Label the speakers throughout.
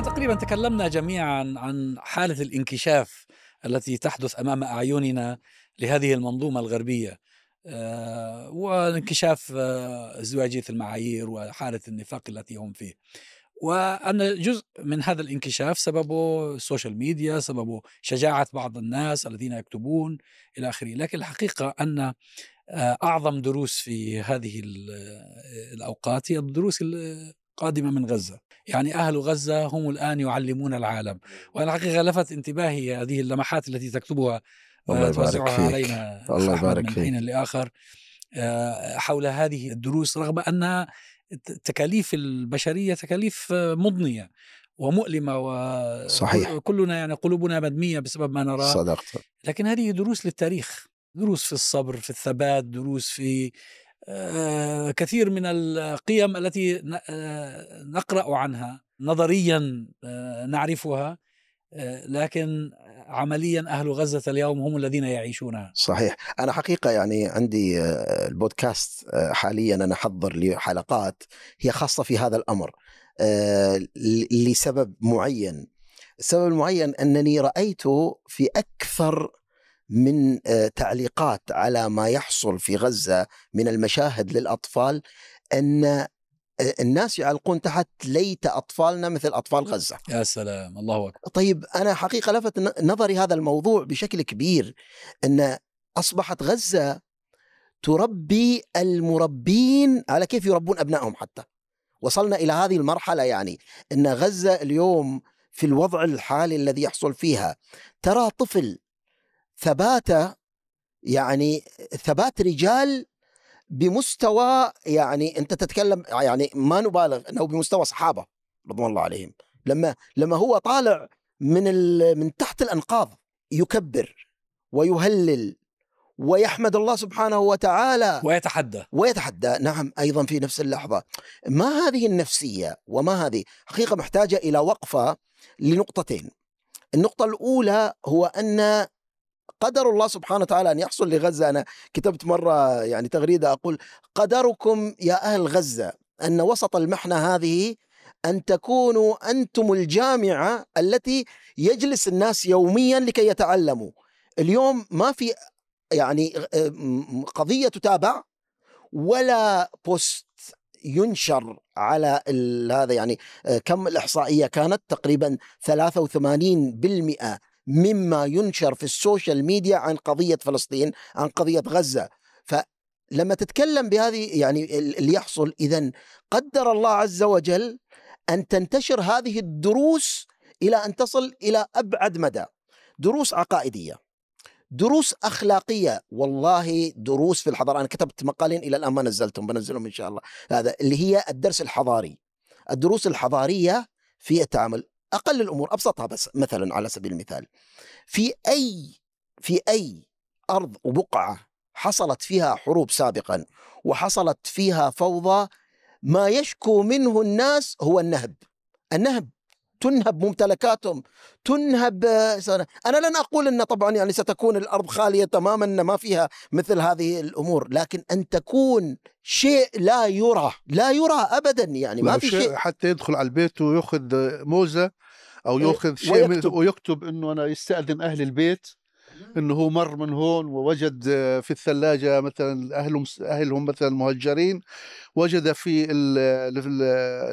Speaker 1: يعني تقريبا تكلمنا جميعا عن حالة الانكشاف التي تحدث أمام أعيننا لهذه المنظومة الغربية آه، وانكشاف آه، ازدواجية المعايير وحالة النفاق التي هم فيه. وأن جزء من هذا الانكشاف سببه ال social media سببه شجاعة بعض الناس الذين يكتبون إلى آخره. لكن الحقيقة أن آه، أعظم دروس في هذه الأوقات هي الدروس القادمة من غزة يعني أهل غزة هم الآن يعلمون العالم وأنا الحقيقة لفت انتباهي هذه اللمحات التي تكتبها
Speaker 2: الله
Speaker 1: توزعها
Speaker 2: فيك.
Speaker 1: علينا
Speaker 2: الله يبارك
Speaker 1: من. حين لآخر آه، حول هذه الدروس رغم أنها تكاليف البشرية تكاليف مضنية ومؤلمة
Speaker 2: صحيح.
Speaker 1: وكلنا يعني قلوبنا مدمية بسبب ما نراه
Speaker 2: صدقت
Speaker 1: لكن هذه دروس للتاريخ دروس في الصبر في الثبات دروس في كثير من القيم التي آه، نقرأ عنها نظريا آه، نعرفها آه، لكن عمليا أهل غزة اليوم هم الذين يعيشونها.
Speaker 2: صحيح. أنا حقيقة يعني عندي آه، البودكاست آه، حاليا أنا أحضر لي حلقات هي خاصة في هذا الأمر آه، لسبب معين. السبب المعين أنني رأيت في أكثر من آه، تعليقات على ما يحصل في غزة من المشاهد للأطفال أن آه، الناس يعلقون تحت ليت أطفالنا مثل أطفال غزة.
Speaker 1: يا سلام الله أكبر.
Speaker 2: طيب أنا حقيقة لفت نظري هذا الموضوع بشكل كبير أن أصبحت غزة تربي المربين على كيف يربون أبنائهم حتى. وصلنا إلى هذه المرحلة يعني أن غزة اليوم في الوضع الحالي الذي يحصل فيها ترى طفل ثباته يعني ثبات رجال بمستوى يعني انت تتكلم يعني ما نبالغ انه بمستوى صحابة رضوان الله عليهم. لما لما هو طالع من من تحت الأنقاض يكبر ويهلل ويحمد الله سبحانه وتعالى
Speaker 1: ويتحدى.
Speaker 2: ويتحدى. نعم أيضا في نفس اللحظة. ما هذه النفسية وما هذه؟ حقيقة محتاجة إلى وقفة لنقطتين. النقطة الأولى هو أن قدر الله سبحانه وتعالى أن يحصل لغزة. أنا كتبت مرة يعني تغريدة أقول قدركم يا أهل غزة أن وسط المحنة هذه أن تكونوا أنتم الجامعة التي يجلس الناس يوميا لكي يتعلموا. اليوم ما في يعني آه، قضية تتابع ولا post ينشر على هذا يعني آه، كم الإحصائية كانت؟ تقريبا 83% مما ينشر في ال social media عن قضية فلسطين عن قضية غزة. فلما تتكلم بهذه يعني ال- اللي يحصل إذا قدر الله عز وجل أن تنتشر هذه الدروس إلى أن تصل إلى أبعد مدى. دروس عقائدية دروس أخلاقية. والله دروس في الحضارة. أنا كتبت مقالين إلى الآن ما نزلتهم بنزلهم إن شاء الله. هذا اللي هي الدرس الحضاري. الدروس الحضارية في التعامل. أقل الأمور أبسطها بس مثلا على سبيل المثال في أي في أي أرض وبقعة حصلت فيها حروب سابقا وحصلت فيها فوضى ما يشكو منه الناس هو النهب. النهب تنهب ممتلكاتهم تنهب آه،. أنا لن أقول إن طبعا يعني ستكون الأرض خالية تماما ما فيها مثل هذه الأمور لكن أن تكون شيء لا يرى لا يرى ابدا يعني ما في
Speaker 3: شيء حتى يدخل على البيت ويأخذ موزة أو
Speaker 2: إيه،
Speaker 3: يأخذ شيء
Speaker 2: ويكتب.
Speaker 3: ويكتب إنه أنا يستأذن أهل البيت إنه هو مر من هون ووجد آه، في الثلاجة مثلا أهلهم أهلهم مثلا مهجرين وجد في ال- ال-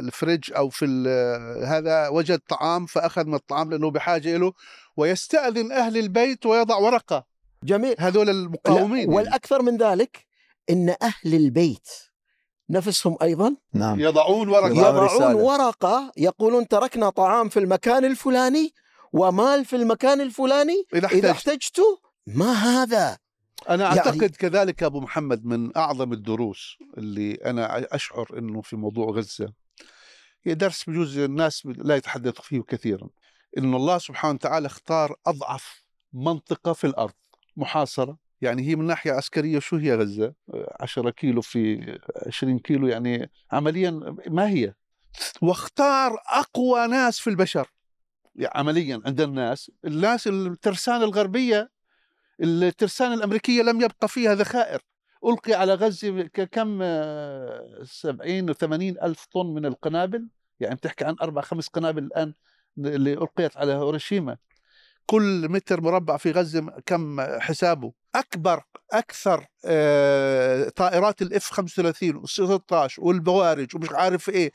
Speaker 3: الفريج أو في هذا وجد طعام فأخذ من الطعام لأنه بحاجة له ويستأذن أهل البيت ويضع ورقة
Speaker 2: جميل
Speaker 3: هذول المقاومين يعني.
Speaker 2: والأكثر من ذلك إن أهل البيت نفسهم أيضا
Speaker 4: نعم
Speaker 3: يضعون ورقة
Speaker 4: يضعون
Speaker 2: يضعون
Speaker 4: رسالة.
Speaker 2: ورقة يقولون تركنا طعام في المكان الفلاني ومال في المكان الفلاني؟
Speaker 3: إذا
Speaker 2: إذا
Speaker 3: احتجت.
Speaker 2: احتجت ما هذا؟
Speaker 3: أنا
Speaker 2: يعني-
Speaker 3: أعتقد كذلك أبو محمد من أعظم الدروس اللي أنا أشعر أنه في موضوع غزة. هي درس بجوز الناس لا يتحدث فيه كثيرا. أن الله سبحانه وتعالى اختار أضعف منطقة في الأرض محاصرة. يعني هي من ناحية عسكرية شو هي غزة؟ 10 كيلو في 20 كيلو يعني عمليا ما هي؟ واختار أقوى ناس في البشر. يعني عمليا عند الناس الناس الترسانة الغربية الترسانة الأمريكية لم يبقى فيها ذخائر. ألقي على غزة كم آه، 70 و 80 ألف طن من القنابل يعني بتحكي عن أربع خمس قنابل الآن اللي ألقيت على هيروشيما. كل متر مربع في غزة كم حسابه؟ أكبر أكثر آه، طائرات الاف 35 وال16 والبوارج ومش عارف إيه.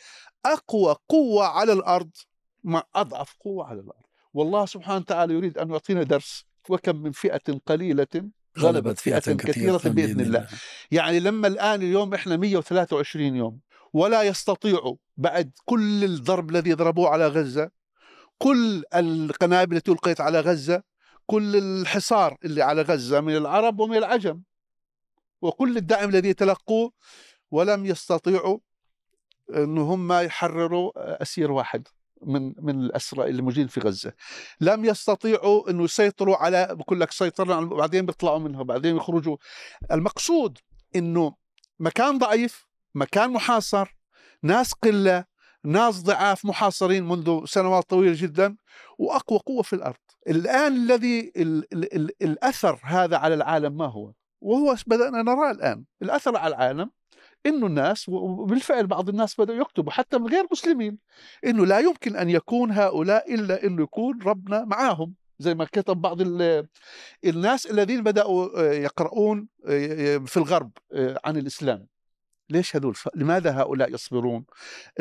Speaker 3: أقوى قوة على الأرض مع أضعف قوة على الأرض. والله سبحانه وتعالى يريد أن يعطينا درس وكم من فئة قليلة غلبت فئة كثيرة بإذن الله. يعني لما الآن اليوم إحنا 123 يوم ولا يستطيعوا بعد كل الضرب الذي ضربوه على غزة كل القنابل التي ألقيت على غزة كل الحصار اللي على غزة من العرب ومن العجم وكل الدعم الذي تلقوه ولم يستطيعوا أن هم يحرروا أسير واحد. من من الاسرى اللي موجودين في غزة. لم يستطيعوا إنه يسيطروا على بقول لك سيطرنا بعدين بيطلعوا منها بعدين يخرجوا. المقصود إنه مكان ضعيف مكان محاصر ناس قلة ناس ضعاف محاصرين منذ سنوات طويلة جدا وأقوى قوة في الأرض. الآن الذي ال ال ال الأثر هذا على العالم ما هو؟ وهو بدأنا نراه الآن. الأثر على العالم إنه الناس وبالفعل بعض الناس بدأوا يكتبوا حتى من غير مسلمين إنه لا يمكن أن يكون هؤلاء إلا إنه يكون ربنا معاهم زي ما كتب بعض الناس الذين بدأوا آه، يقرؤون آه، في الغرب آه، عن الإسلام. ليش هذول؟ لماذا هؤلاء يصبرون؟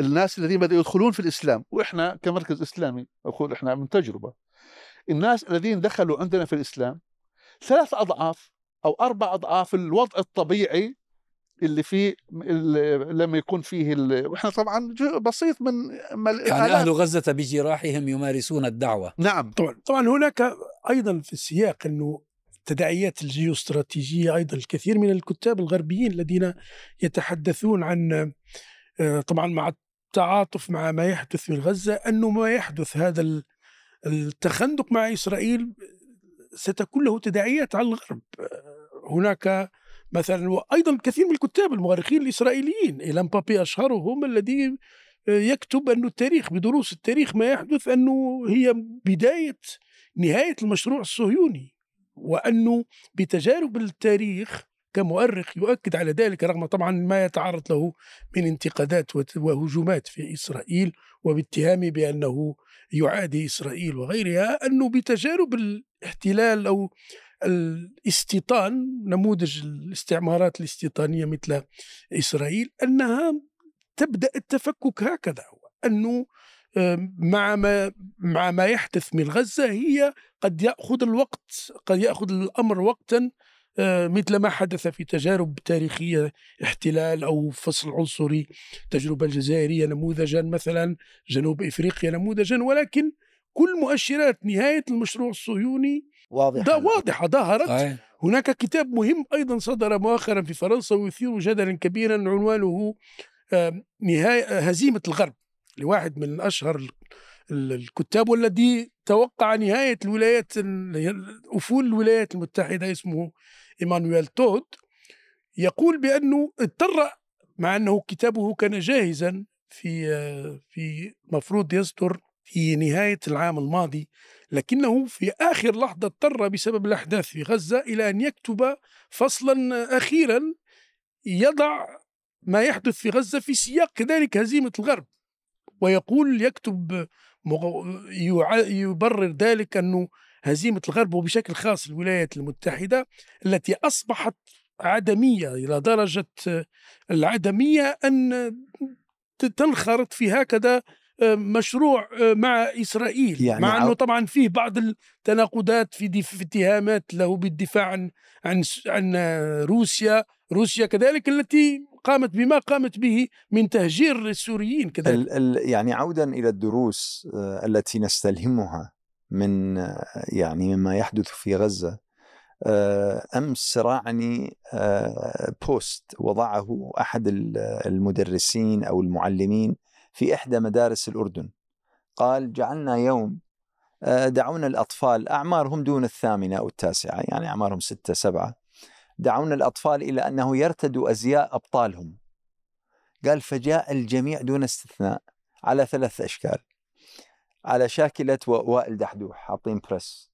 Speaker 3: الناس الذين بدأوا يدخلون في الإسلام وإحنا كمركز إسلامي أقول إحنا من تجربة الناس الذين دخلوا عندنا في الإسلام ثلاث أضعاف أو أربع أضعاف الوضع الطبيعي اللي فيه اللي لما يكون فيه وإحنا طبعا بسيط من
Speaker 1: يعني أهل غزة بجراحهم يمارسون الدعوة.
Speaker 4: نعم. طبعا طبعا هناك أيضا في السياق إنه التداعيات الجيوستراتيجية أيضا الكثير من الكتاب الغربيين الذين يتحدثون عن آه، طبعا مع التعاطف مع ما يحدث في غزة أنه ما يحدث هذا التخندق مع إسرائيل ستكون له تداعيات على الغرب. آه، هناك مثلا وأيضا كثير من الكتاب المؤرخين الإسرائيليين. إيلان بابي أشهرهم الذي يكتب أن التاريخ بدروس التاريخ ما يحدث أنه هي بداية نهاية المشروع الصهيوني وأنه بتجارب التاريخ كمؤرخ يؤكد على ذلك رغم طبعا ما يتعرض له من انتقادات وهجومات في إسرائيل وباتهامه بأنه يعادي إسرائيل وغيرها أنه بتجارب الاحتلال أو الاستيطان نموذج الاستعمارات الاستيطانية مثل إسرائيل أنها تبدأ التفكك هكذا أنه مع ما مع ما يحدث من غزة هي قد يأخذ الوقت قد يأخذ الأمر وقتا مثل ما حدث في تجارب تاريخية احتلال أو فصل عنصري التجربة الجزائرية نموذجا مثلا جنوب إفريقيا نموذجا ولكن كل مؤشرات نهاية المشروع الصهيوني واضحة. ده واضحة ظهرت. هناك كتاب مهم أيضا صدر مؤخرا في فرنسا ويثير جدلا كبيرا عنوانه نهاية هزيمة الغرب لواحد من أشهر الكتاب والذي توقع نهاية الولايات أفول الولايات المتحدة اسمه إيمانويل تود. يقول بأنه اضطر مع أنه كتابه كان جاهزا في في مفروض يصدر في نهاية العام الماضي لكنه في آخر لحظة اضطر بسبب الأحداث في غزة إلى أن يكتب فصلا أخيرا يضع ما يحدث في غزة في سياق كذلك هزيمة الغرب. ويقول يكتب يبرر ذلك أنه هزيمة الغرب وبشكل خاص الولايات المتحدة التي أصبحت عدمية إلى درجة العدمية أن تنخرط في هكذا مشروع آه، مع إسرائيل. يعني مع إنه طبعا فيه بعض التناقضات في, في اتهامات له بالدفاع عن عن عن روسيا. روسيا كذلك التي قامت بما قامت به من تهجير السوريين كذلك. ال
Speaker 5: ال يعني عودا إلى الدروس آه، التي نستلهمها من آه، يعني مما يحدث في غزة. امس راعني بوست وضعه أحد المدرسين أو المعلمين في إحدى مدارس الأردن. قال جعلنا يوم آه، دعونا الأطفال أعمارهم دون الثامنة أو التاسعة يعني أعمارهم ستة سبعة دعونا الأطفال إلى أنه يرتدوا أزياء أبطالهم. قال فجاء الجميع دون استثناء على ثلاث أشكال على شاكلة وائل دحدوح حاطين بريس.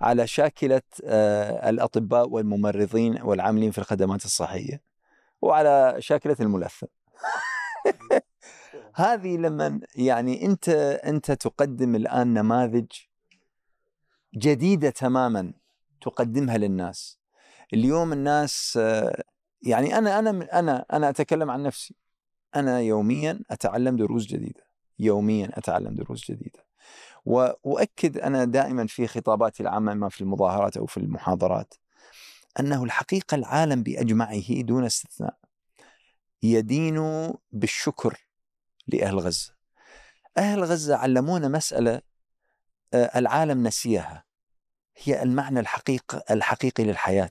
Speaker 5: على شاكلة آه، الأطباء والممرضين والعاملين في الخدمات الصحية. وعلى شاكلة الملثم. هذه لما يعني انت انت تقدم الآن نماذج جديدة تماما تقدمها للناس. اليوم الناس آه، يعني أنا أنا أنا أنا أتكلم عن نفسي. أنا يوميا أتعلم دروس جديدة. يوميا أتعلم دروس جديدة. وأؤكد أنا دائما في خطاباتي العامة اما في المظاهرات أو في المحاضرات أنه الحقيقة العالم بأجمعه دون استثناء. يدين بالشكر لأهل غزة. أهل غزة علمونا مسألة آه، العالم نسيها هي المعنى الحقيقي الحقيقي للحياة.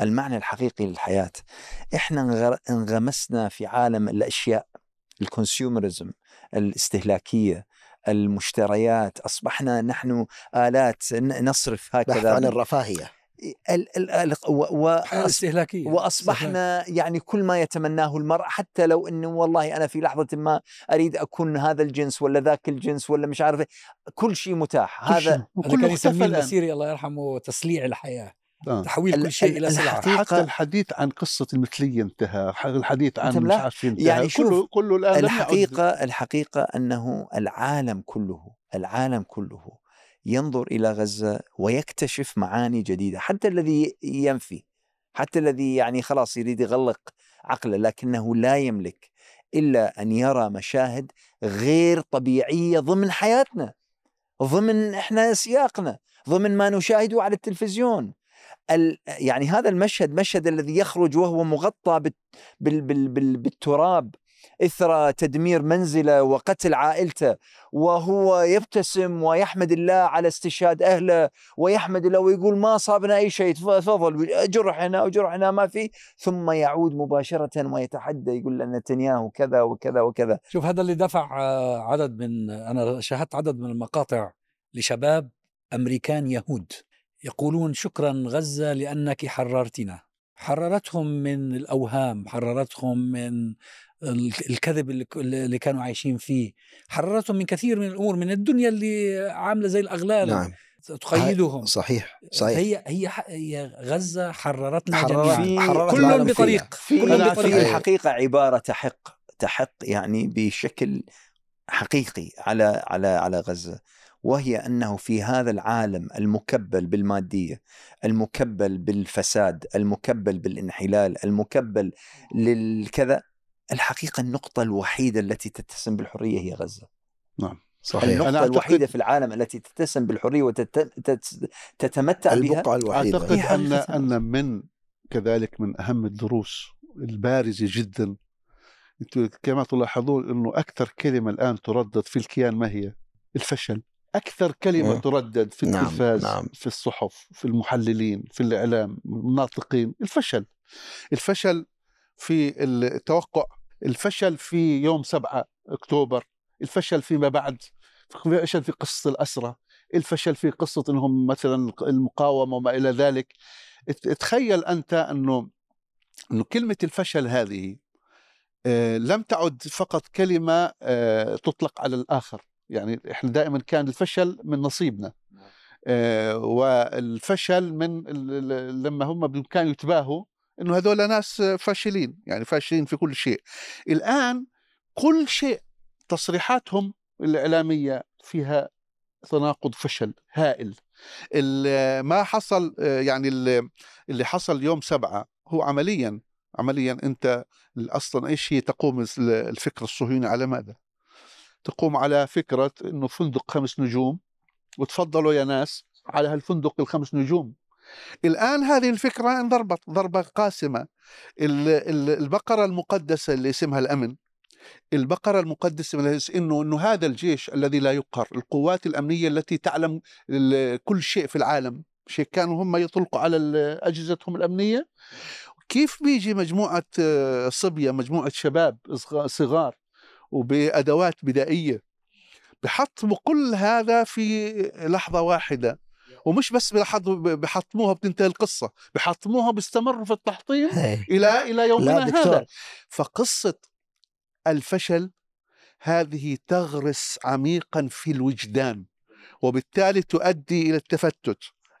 Speaker 5: المعنى الحقيقي للحياة. إحنا انغمسنا في عالم الأشياء الكونسيومرزم الاستهلاكية المشتريات أصبحنا نحن آلات نصرف هكذا
Speaker 2: عن الرفاهية
Speaker 5: ال ال و
Speaker 1: استهلاكية
Speaker 5: وأصبحنا يعني كل ما يتمناه المرء حتى لو إنه والله أنا في لحظة ما أريد أكون هذا الجنس ولا ذاك الجنس ولا مش عارف إيه، كل شيء متاح.
Speaker 1: كل هذا هذا كان يسميه المسيري الله يرحمه تسليع الحياة آه. تحويل كل شيء إلى سلعة.
Speaker 3: حتى الحديث عن قصة المثلية انتهى. الحديث عن مش عارف انتهى. يعني كله كله
Speaker 5: الآن الحقيقة الحقيقة أنه العالم كله العالم كله ينظر إلى غزة ويكتشف معاني جديدة حتى الذي ينفي حتى الذي يعني خلاص يريد يغلق عقله لكنه لا يملك إلا أن يرى مشاهد غير طبيعية ضمن حياتنا ضمن إحنا سياقنا ضمن ما نشاهده على التلفزيون. يعني هذا المشهد مشهد الذي يخرج وهو مغطى بالتراب إثر تدمير منزله وقتل عائلته وهو يبتسم ويحمد الله على استشهاد أهله ويحمد الله ويقول ما صابنا أي شيء تفضل جرحنا وجرحنا ما في. ثم يعود مباشرة ويتحدى يقول لنا نتنياهو كذا وكذا وكذا.
Speaker 1: شوف هذا اللي دفع آه، عدد من أنا شاهدت عدد من المقاطع لشباب أمريكان يهود يقولون شكرا غزة لأنك حررتنا. حررتهم من الأوهام حررتهم من الكذب اللي كانوا عايشين فيه. حررتهم من كثير من الأمور من الدنيا اللي عاملة زي الأغلال. نعم. تقيدهم.
Speaker 2: صحيح صحيح.
Speaker 1: هي هي هي غزة حررتنا
Speaker 5: حرر
Speaker 1: جميعا. كل بطريق
Speaker 5: كل بطريق. الحقيقة عبارة تحق تحق يعني بشكل حقيقي على على على غزة وهي أنه في هذا العالم المكبل بالمادية، المكبل بالفساد، المكبل بالانحلال، المكبل للكذا الحقيقة النقطة الوحيدة التي تتسم بالحرية هي غزة.
Speaker 3: نعم
Speaker 5: صحيح النقطة أنا الوحيدة في العالم التي تتسم بالحرية وتتمتع بها
Speaker 2: البقعة الوحيدة
Speaker 3: أعتقد أن أن من كذلك من أهم الدروس البارزة جدا كما تلاحظون أنه أكثر كلمة الآن تردد في الكيان ما هي؟ الفشل أكثر كلمة م. تردد في نعم، التلفاز نعم. في الصحف في المحللين في الإعلام الناطقين الفشل الفشل في التوقع الفشل في يوم 7 أكتوبر الفشل فيما بعد الفشل في قصة الاسرى الفشل في قصة إنهم مثلا المقاومة وما إلى ذلك. تخيل أنت إنه إنه كلمة الفشل هذه آه، لم تعد فقط كلمة آه، تطلق على الآخر. يعني إحنا دائما كان الفشل من نصيبنا آه والفشل من لما هم بإمكان يتباهوا إنه هذول ناس فاشلين يعني فاشلين في كل شيء. الآن كل شيء تصريحاتهم الإعلامية فيها تناقض فشل هائل. ما حصل يعني اللي حصل يوم سبعة هو عمليا عمليا أنت أصلا إيش هي تقوم الفكر الصهيوني على ماذا؟ تقوم على فكرة أنه فندق خمس نجوم وتفضلوا يا ناس على هالفندق الخمس نجوم. الآن هذه الفكرة انضربت ضربة قاسمة. البقرة المقدسة اللي اسمها الأمن البقرة المقدسة إنه إنه هذا الجيش الذي لا يقهر القوات الأمنية التي تعلم كل شيء في العالم شيء كانوا هم يطلقوا على أجهزتهم الأمنية. كيف بيجي مجموعة آه، صبية مجموعة شباب صغار وبأدوات بدائية بحطموا كل هذا في لحظة واحدة. ومش بس بحطموها بتنتهي القصة بحطموها بيستمروا في التحطيم إلى إلى يومنا هذا. فقصة الفشل هذه تغرس عميقا في الوجدان وبالتالي تؤدي إلى التفتت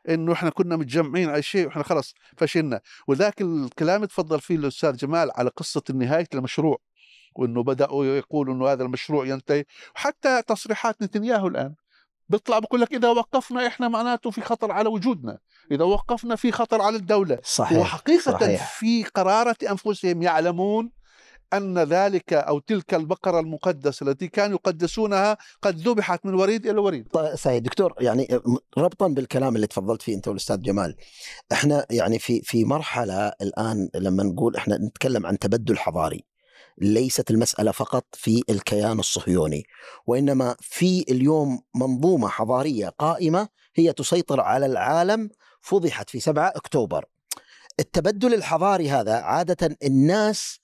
Speaker 3: إنه إحنا كنا متجمعين على شيء وإحنا خلص فشلنا. وذاك الكلام تفضل فيه الأستاذ جمال على قصة نهايه المشروع وإنه بدأوا يقولوا إنه هذا المشروع ينتهي حتى تصريحات نتنياهو الآن. بيطلع بقول لك إذا وقفنا إحنا معناته في خطر على وجودنا. إذا وقفنا في خطر على الدولة.
Speaker 2: صحيح
Speaker 3: وحقيقة
Speaker 2: صحيح.
Speaker 3: في قرارة أنفسهم يعلمون أن ذلك أو تلك البقرة المقدسة التي كانوا يقدسونها قد ذبحت من وريد إلى وريد.
Speaker 2: طيب سيد دكتور يعني ربطا بالكلام اللي تفضلت فيه أنت والاستاذ جمال إحنا يعني في في مرحلة الآن لما نقول إحنا نتكلم عن تبدل حضاري. ليست المسألة فقط في الكيان الصهيوني وإنما في اليوم منظومة حضارية قائمة هي تسيطر على العالم فضحت في 7 أكتوبر التبدل الحضاري هذا عادة الناس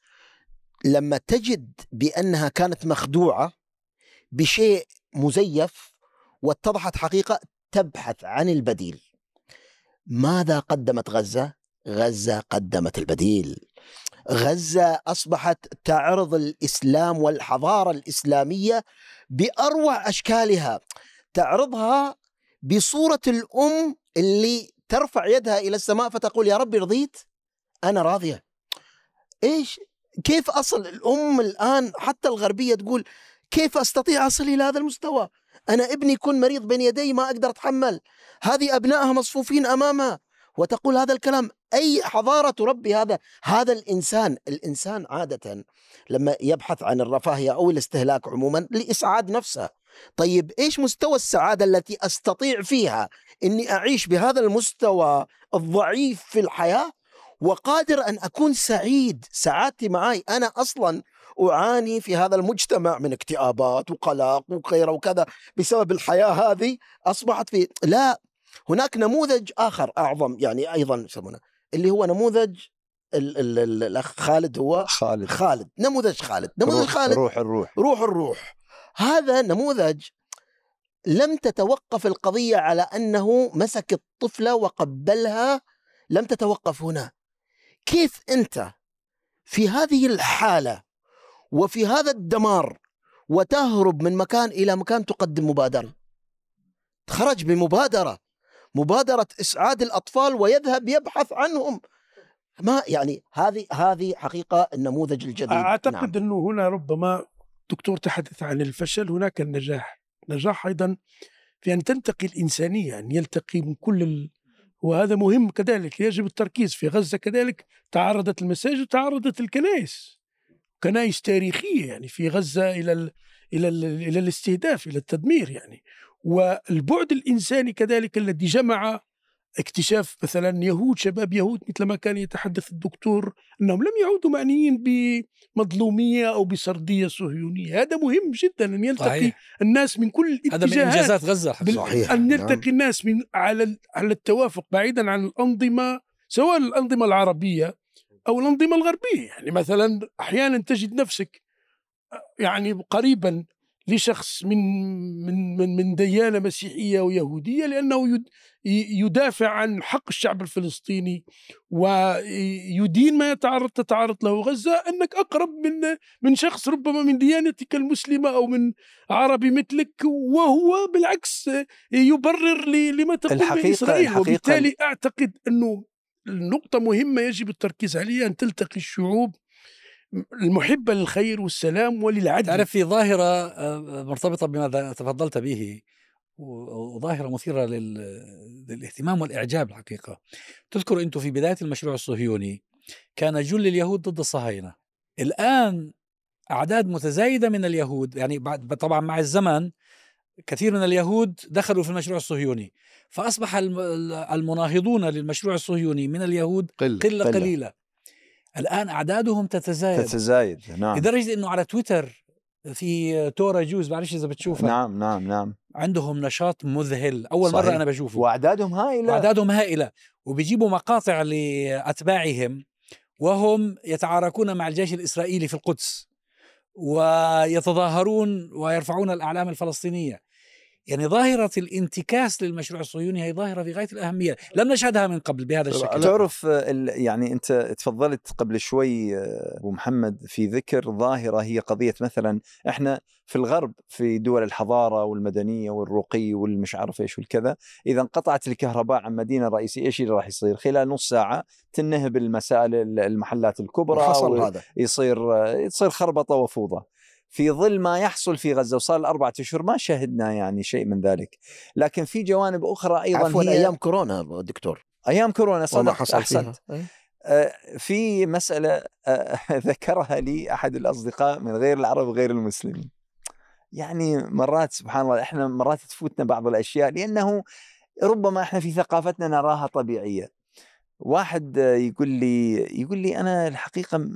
Speaker 2: لما تجد بأنها كانت مخدوعة بشيء مزيف واتضحت حقيقة تبحث عن البديل. ماذا قدمت غزة؟ غزة قدمت البديل. غزة أصبحت تعرض الإسلام والحضارة الإسلامية بأروع أشكالها. تعرضها بصورة الأم اللي ترفع يدها إلى السماء فتقول يا ربي رضيت؟ أنا راضية. إيش كيف أصل الأم الآن حتى الغربية تقول كيف أستطيع أصل إلى هذا المستوى؟ أنا ابني يكون مريض بين يدي ما أقدر أتحمل، هذه أبنائها مصفوفين أمامها وتقول هذا الكلام، أي حضارة تربي هذا؟ هذا الإنسان، الإنسان عادة لما يبحث عن الرفاهية أو الاستهلاك عموما لإسعاد نفسه. طيب إيش مستوى السعادة التي أستطيع فيها إني أعيش بهذا المستوى الضعيف في الحياة وقادر أن أكون سعيد سعادتي معي أنا أصلا أعاني في هذا المجتمع من اكتئابات وقلق وغيره وكذا بسبب الحياة هذه أصبحت في لا هناك نموذج آخر أعظم يعني أيضا يسمونه؟ اللي هو نموذج ال- ال- ال- الأخ خالد هو
Speaker 5: خالد.
Speaker 2: خالد. نموذج خالد. نموذج
Speaker 5: روح
Speaker 2: خالد.
Speaker 5: روح الروح.
Speaker 2: روح الروح. هذا نموذج لم تتوقف القضية على أنه مسك الطفلة وقبلها. لم تتوقف هنا. كيف أنت في هذه الحالة وفي هذا الدمار وتهرب من مكان إلى مكان تقدم مبادرة؟ خرج بمبادرة. مبادرة إسعاد الأطفال ويذهب يبحث عنهم. ما يعني هذه هذه حقيقة النموذج الجديد.
Speaker 4: أعتقد أنه هنا ربما دكتور تحدث عن الفشل هناك النجاح. نجاح أيضا في أن تلتقي الإنسانية أن يلتقي من كل ال... وهذا مهم كذلك. يجب التركيز في غزة كذلك. تعرضت المساجد تعرضت الكنائس. كنائس تاريخية يعني في غزة إلى ال... إلى ال... إلى الاستهداف إلى التدمير يعني. والبعد الإنساني كذلك الذي جمع اكتشاف مثلا يهود شباب يهود مثل ما كان يتحدث الدكتور أنهم لم يعودوا معنيين بمظلومية أو بسردية صهيونية، هذا مهم جدا أن يلتقي
Speaker 1: صحيح.
Speaker 4: الناس من كل
Speaker 1: هذا من
Speaker 4: الاتجاهات.
Speaker 1: انجازات غزه
Speaker 4: بال-
Speaker 2: صحيح.
Speaker 4: أن
Speaker 2: نعم.
Speaker 4: يلتقي الناس من على على التوافق بعيدا عن الأنظمة سواء الأنظمة العربية أو الأنظمة الغربية، يعني مثلا أحيانا تجد نفسك يعني قريبا لشخص من من من من ديانة مسيحية ويهودية لأنه يدافع عن حق الشعب الفلسطيني ويدين ما يتعرض تتعرض له غزة. أنك أقرب من من شخص ربما من ديانتك المسلمة أو من عربي مثلك وهو بالعكس يبرر لما تقوم به
Speaker 5: الحقيقة-
Speaker 4: إسرائيل.
Speaker 5: الحقيقة-
Speaker 4: وبالتالي أعتقد أنه النقطة مهمة يجب التركيز عليها أن تلتقي الشعوب المحبة للخير والسلام وللعدل.
Speaker 1: تعرف في ظاهرة آه، مرتبطة بما تفضلت به وظاهرة مثيرة لل- للاهتمام والإعجاب الحقيقة. تذكر أنت في بداية المشروع الصهيوني كان جل اليهود ضد الصهاينة. الآن أعداد متزايدة من اليهود يعني بعد طبعا مع الزمن كثير من اليهود دخلوا في المشروع الصهيوني. فأصبح الم- المناهضون للمشروع الصهيوني من اليهود
Speaker 3: قل
Speaker 1: قلة
Speaker 5: قلة.
Speaker 1: قليلة. الآن أعدادهم تتزايد.
Speaker 5: تتزايد نعم.
Speaker 1: لدرجة إنه على تويتر في تورا جوز بعرفش إذا بتشوفها
Speaker 5: نعم نعم نعم.
Speaker 1: عندهم نشاط مذهل أول
Speaker 5: صحيح.
Speaker 1: مره أنا بشوفه.
Speaker 5: وأعدادهم هائلة.
Speaker 1: وأعدادهم هائلة. وبيجيبوا مقاطع لأتباعهم وهم يتعاركون مع الجيش الإسرائيلي في القدس ويتظاهرون ويرفعون الأعلام الفلسطينية. يعني ظاهرة الانتكاس للمشروع الصهيوني هي ظاهرة في غاية الأهمية لم نشهدها من قبل بهذا الشكل.
Speaker 5: تعرف آه، ال- يعني أنت تفضلت قبل شوي آه، أبو محمد في ذكر ظاهرة هي قضية مثلا إحنا في الغرب في دول الحضارة والمدنية والرقي والمش عارف إيش والكذا إذا انقطعت الكهرباء عن مدينة رئيسية إيش اللي راح يصير؟ خلال نص ساعة تنهب المسائل المحلات الكبرى
Speaker 2: حصل هذا.
Speaker 5: يصير آه، تصير خربطة وفوضى. في ظل ما يحصل في غزة وصار أربعة أشهر ما شهدنا يعني شيء من ذلك. لكن في جوانب أخرى أيضا
Speaker 2: عفوا
Speaker 5: هي
Speaker 2: أيام كورونا دكتور.
Speaker 5: أيام كورونا صدق
Speaker 2: حصل
Speaker 5: أحسنت.
Speaker 2: فيها.
Speaker 5: آه، في مسألة آه، ذكرها لي أحد الأصدقاء من غير العرب وغير المسلمين. يعني مرات سبحان الله إحنا مرات تفوتنا بعض الأشياء لأنه ربما إحنا في ثقافتنا نراها طبيعية. واحد يقول لي يقول لي أنا الحقيقة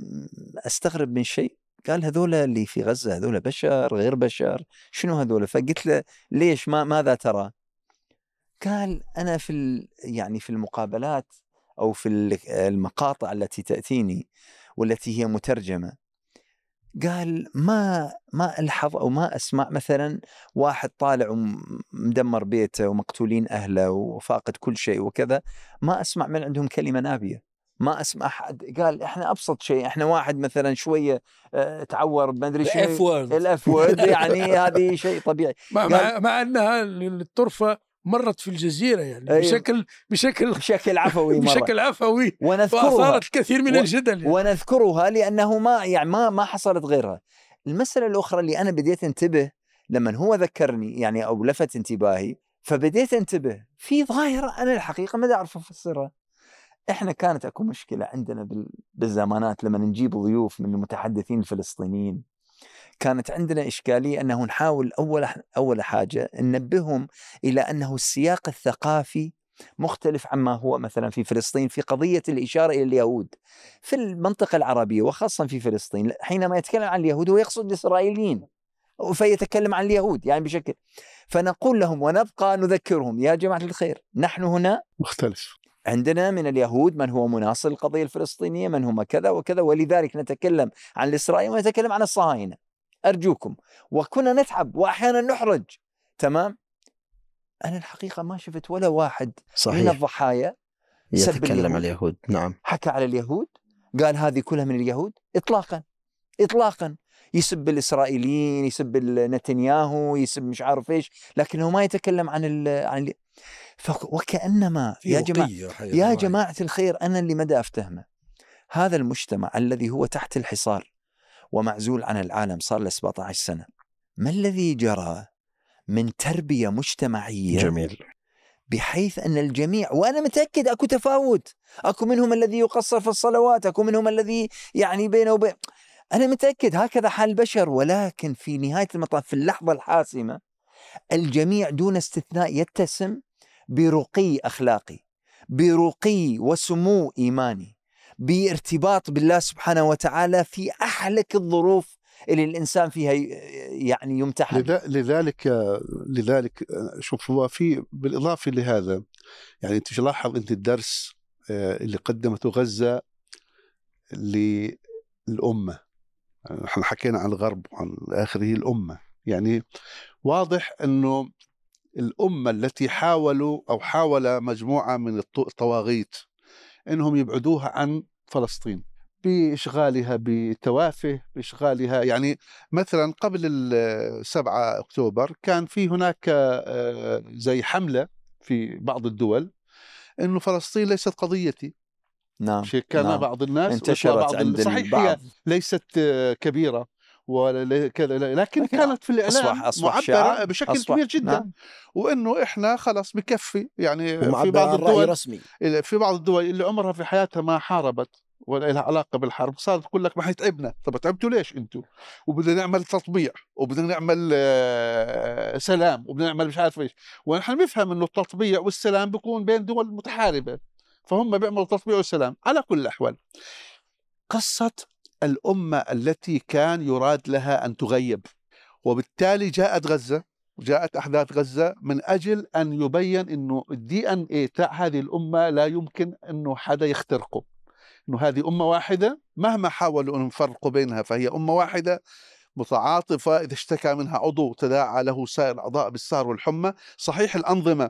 Speaker 5: أستغرب من شيء. قال هذول اللي في غزة هذول بشر غير بشر شنو هذول؟ فقلت له ليش؟ ما ماذا ترى؟ قال أنا في يعني في المقابلات أو في ال- المقاطع التي تأتيني والتي هي مترجمة. قال ما ما ألحظ أو ما أسمع مثلا واحد طالع ومدمر بيته ومقتولين أهله وفاقد كل شيء وكذا ما أسمع من عندهم كلمة نابية. ما أسمع احد قال إحنا أبسط شيء إحنا واحد مثلا شوية آه، تعور ما أدري
Speaker 1: ال F
Speaker 5: شنو
Speaker 1: word
Speaker 5: ال F word يعني هذه شيء طبيعي
Speaker 4: مع, مع, مع إنها الطرفة مرت في الجزيرة يعني
Speaker 5: أيوه.
Speaker 4: بشكل بشكل
Speaker 5: بشكل عفوي مرة.
Speaker 4: بشكل عفوي
Speaker 5: ونذكرها
Speaker 4: وأثارت الكثير من
Speaker 5: و-
Speaker 4: الجدل يعني.
Speaker 5: ونذكرها لأنه ما يعني ما ما حصلت غيرها. المسألة الأخرى اللي أنا بديت انتبه لما هو ذكرني يعني أو لفت انتباهي فبديت انتبه في ظاهرة أنا الحقيقة ما أعرف أفسرها. إحنا كانت أكو مشكلة عندنا بال- بالزمانات لما نجيب ضيوف من المتحدثين الفلسطينيين. كانت عندنا إشكالية إنه نحاول أول أول حاجة ننبههم إلى أنه السياق الثقافي مختلف عما هو مثلا في فلسطين في قضية الإشارة إلى اليهود. في المنطقة العربية وخاصة في فلسطين حينما يتكلم عن اليهود هو يقصد الإسرائيليين فيتكلم عن اليهود يعني بشكل فنقول لهم ونبقى نذكرهم. يا جماعة الخير نحن هنا
Speaker 3: مختلف.
Speaker 5: عندنا من اليهود من هو مناصر للقضية الفلسطينية من هم كذا وكذا ولذلك نتكلم عن الإسرائيل ونتكلم عن الصهاينة. أرجوكم وكنا نتعب وأحيانا نحرج تمام؟ أنا الحقيقة ما شفت ولا واحد من
Speaker 2: صحيح.
Speaker 5: الضحايا سب
Speaker 2: يتكلم. عن اليهود نعم.
Speaker 5: حكى على اليهود قال هذه كلها من اليهود إطلاقا إطلاقا. يسب الإسرائيليين يسب نتنياهو يسب مش عارف إيش لكنه ما يتكلم عن ال عن ال... فك- وكأنما
Speaker 1: في
Speaker 5: يا
Speaker 1: حقيقة
Speaker 5: يا. جماعة الخير أنا اللي مدى أفتهمه. هذا المجتمع الذي هو تحت الحصار ومعزول عن العالم صار له 17 سنة. ما الذي جرى من تربية مجتمعية
Speaker 2: جميل.
Speaker 5: بحيث أن الجميع وأنا متأكد أكو تفاوت. أكو منهم الذي يقصر في الصلوات أكو منهم الذي يعني بينه وبين أنا متأكد هكذا حال البشر ولكن في نهاية المطاف في اللحظة الحاسمة الجميع دون استثناء يتسم برقي أخلاقي برقي وسمو إيماني بارتباط بالله سبحانه وتعالى في أحلك الظروف اللي الإنسان فيها يعني يمتحن.
Speaker 3: لذلك لذلك شوف هو في بالإضافة لهذا يعني أنت لاحظ أنت الدرس آه، اللي قدمته غزة للأمة. إحنا حكينا عن الغرب وعن اخره الأمة. يعني واضح إنه الأمة التي حاولوا أو حاول مجموعة من الط- الطواغيت إنهم يبعدوها عن فلسطين بإشغالها بتوافه بإشغالها يعني مثلا قبل ال 7 أكتوبر كان في هناك آه، زي حملة في بعض الدول إنه فلسطين ليست قضيتي.
Speaker 5: نعم
Speaker 3: شيء كان
Speaker 5: نعم.
Speaker 3: بعض الناس
Speaker 5: انتشرت
Speaker 3: بعض
Speaker 5: عند
Speaker 3: صحيح هي
Speaker 5: البعض.
Speaker 3: ليست آه، كبيرة ولا كذا لكن
Speaker 5: لكن
Speaker 3: كانت في الإعلام
Speaker 5: أصبح أصبح
Speaker 3: معبرة
Speaker 5: شعار
Speaker 3: بشكل
Speaker 5: أصبح
Speaker 3: كبير جدا.
Speaker 5: نعم.
Speaker 3: وإنه إحنا خلاص بكفي يعني في بعض الدول
Speaker 2: رسمي.
Speaker 3: في بعض الدول اللي عمرها في حياتها ما حاربت ولا لها علاقة بالحرب صارت تقول لك ما هي تعبنا. طب تعبتوا ليش أنتم وبدنا نعمل تطبيع وبدنا نعمل آه، سلام وبدنا نعمل مش عارف إيش. ونحن بنفهم إنه التطبيع والسلام بيكون بين دول متحاربة. فهم بيعملوا تطبيع والسلام على كل الأحوال. قصة الأمة التي كان يراد لها أن تغيب وبالتالي جاءت غزة جاءت أحداث غزة من أجل أن يبين إنه الدي إن اي تاع هذه الأمة لا يمكن إنه حدا يخترقه. إنه هذه أمة واحدة مهما حاولوا أن يفرقوا بينها فهي أمة واحدة متعاطفة إذا اشتكى منها عضو تداعى له سائر الأعضاء بالسهر والحمى. صحيح الأنظمة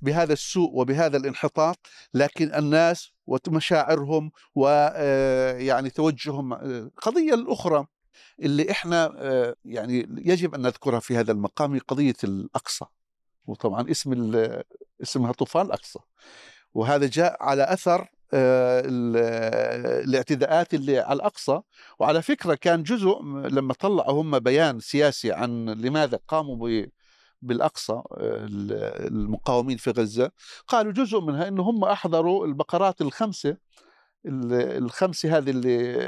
Speaker 3: بهذا السوء وبهذا الانحطاط لكن الناس ومشاعرهم ويعني توجههم القضية الأخرى اللي إحنا آه، يعني يجب أن نذكرها في هذا المقام هي قضية الأقصى وطبعا اسم اسمها طوفان الأقصى. وهذا جاء على آه، ال- الاعتداءات اللي على الأقصى. وعلى فكرة كان جزء لما طلعوا هم بيان سياسي عن لماذا قاموا بالأقصى آه، ال- المقاومين في غزة. قالوا جزء منها إنه هم أحضروا البقرات الخمسة ال- الخمسة هذه اللي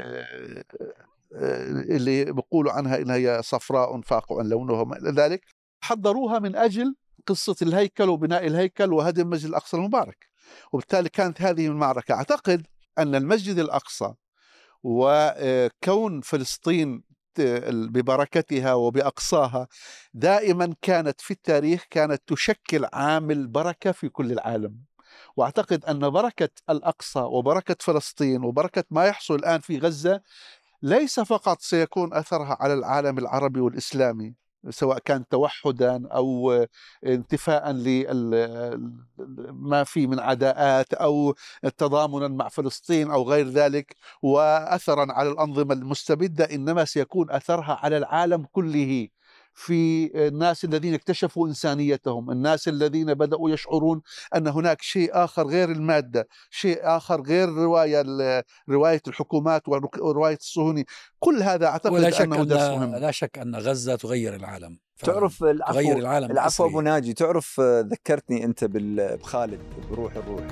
Speaker 3: اللي بيقولوا عنها إنها هي صفراء فاقع لونها وما إلى ذلك. حضروها من أجل قصة الهيكل وبناء الهيكل وهدم المسجد الأقصى المبارك. وبالتالي كانت هذه المعركة. أعتقد أن المسجد الأقصى وكون فلسطين ببركتها وبأقصاها. دائما كانت في التاريخ كانت تشكل عامل بركة في كل العالم. وأعتقد أن بركة الأقصى وبركة فلسطين وبركة ما يحصل الآن في غزة ليس فقط سيكون أثرها على العالم العربي والإسلامي. سواء كان توحدا أو انتفاء لما في من عداءات أو تضامنا مع فلسطين أو غير ذلك واثرا على الأنظمة المستبدة إنما سيكون أثرها على العالم كله. في الناس الذين اكتشفوا إنسانيتهم، الناس الذين بدأوا يشعرون أن هناك شيء آخر غير المادة، شيء آخر غير رواية رواية الحكومات وروايه الصهيوني، كل هذا أعتقد
Speaker 1: ولا شك
Speaker 3: أنه درس
Speaker 1: أن
Speaker 3: مهم.
Speaker 1: لا شك أن غزة تغير العالم.
Speaker 5: تعرف
Speaker 1: تغير
Speaker 5: العفو
Speaker 1: العالم
Speaker 5: العفو. أبو ناجي تعرف آه، ذكرتني أنت بخالد بروح الروح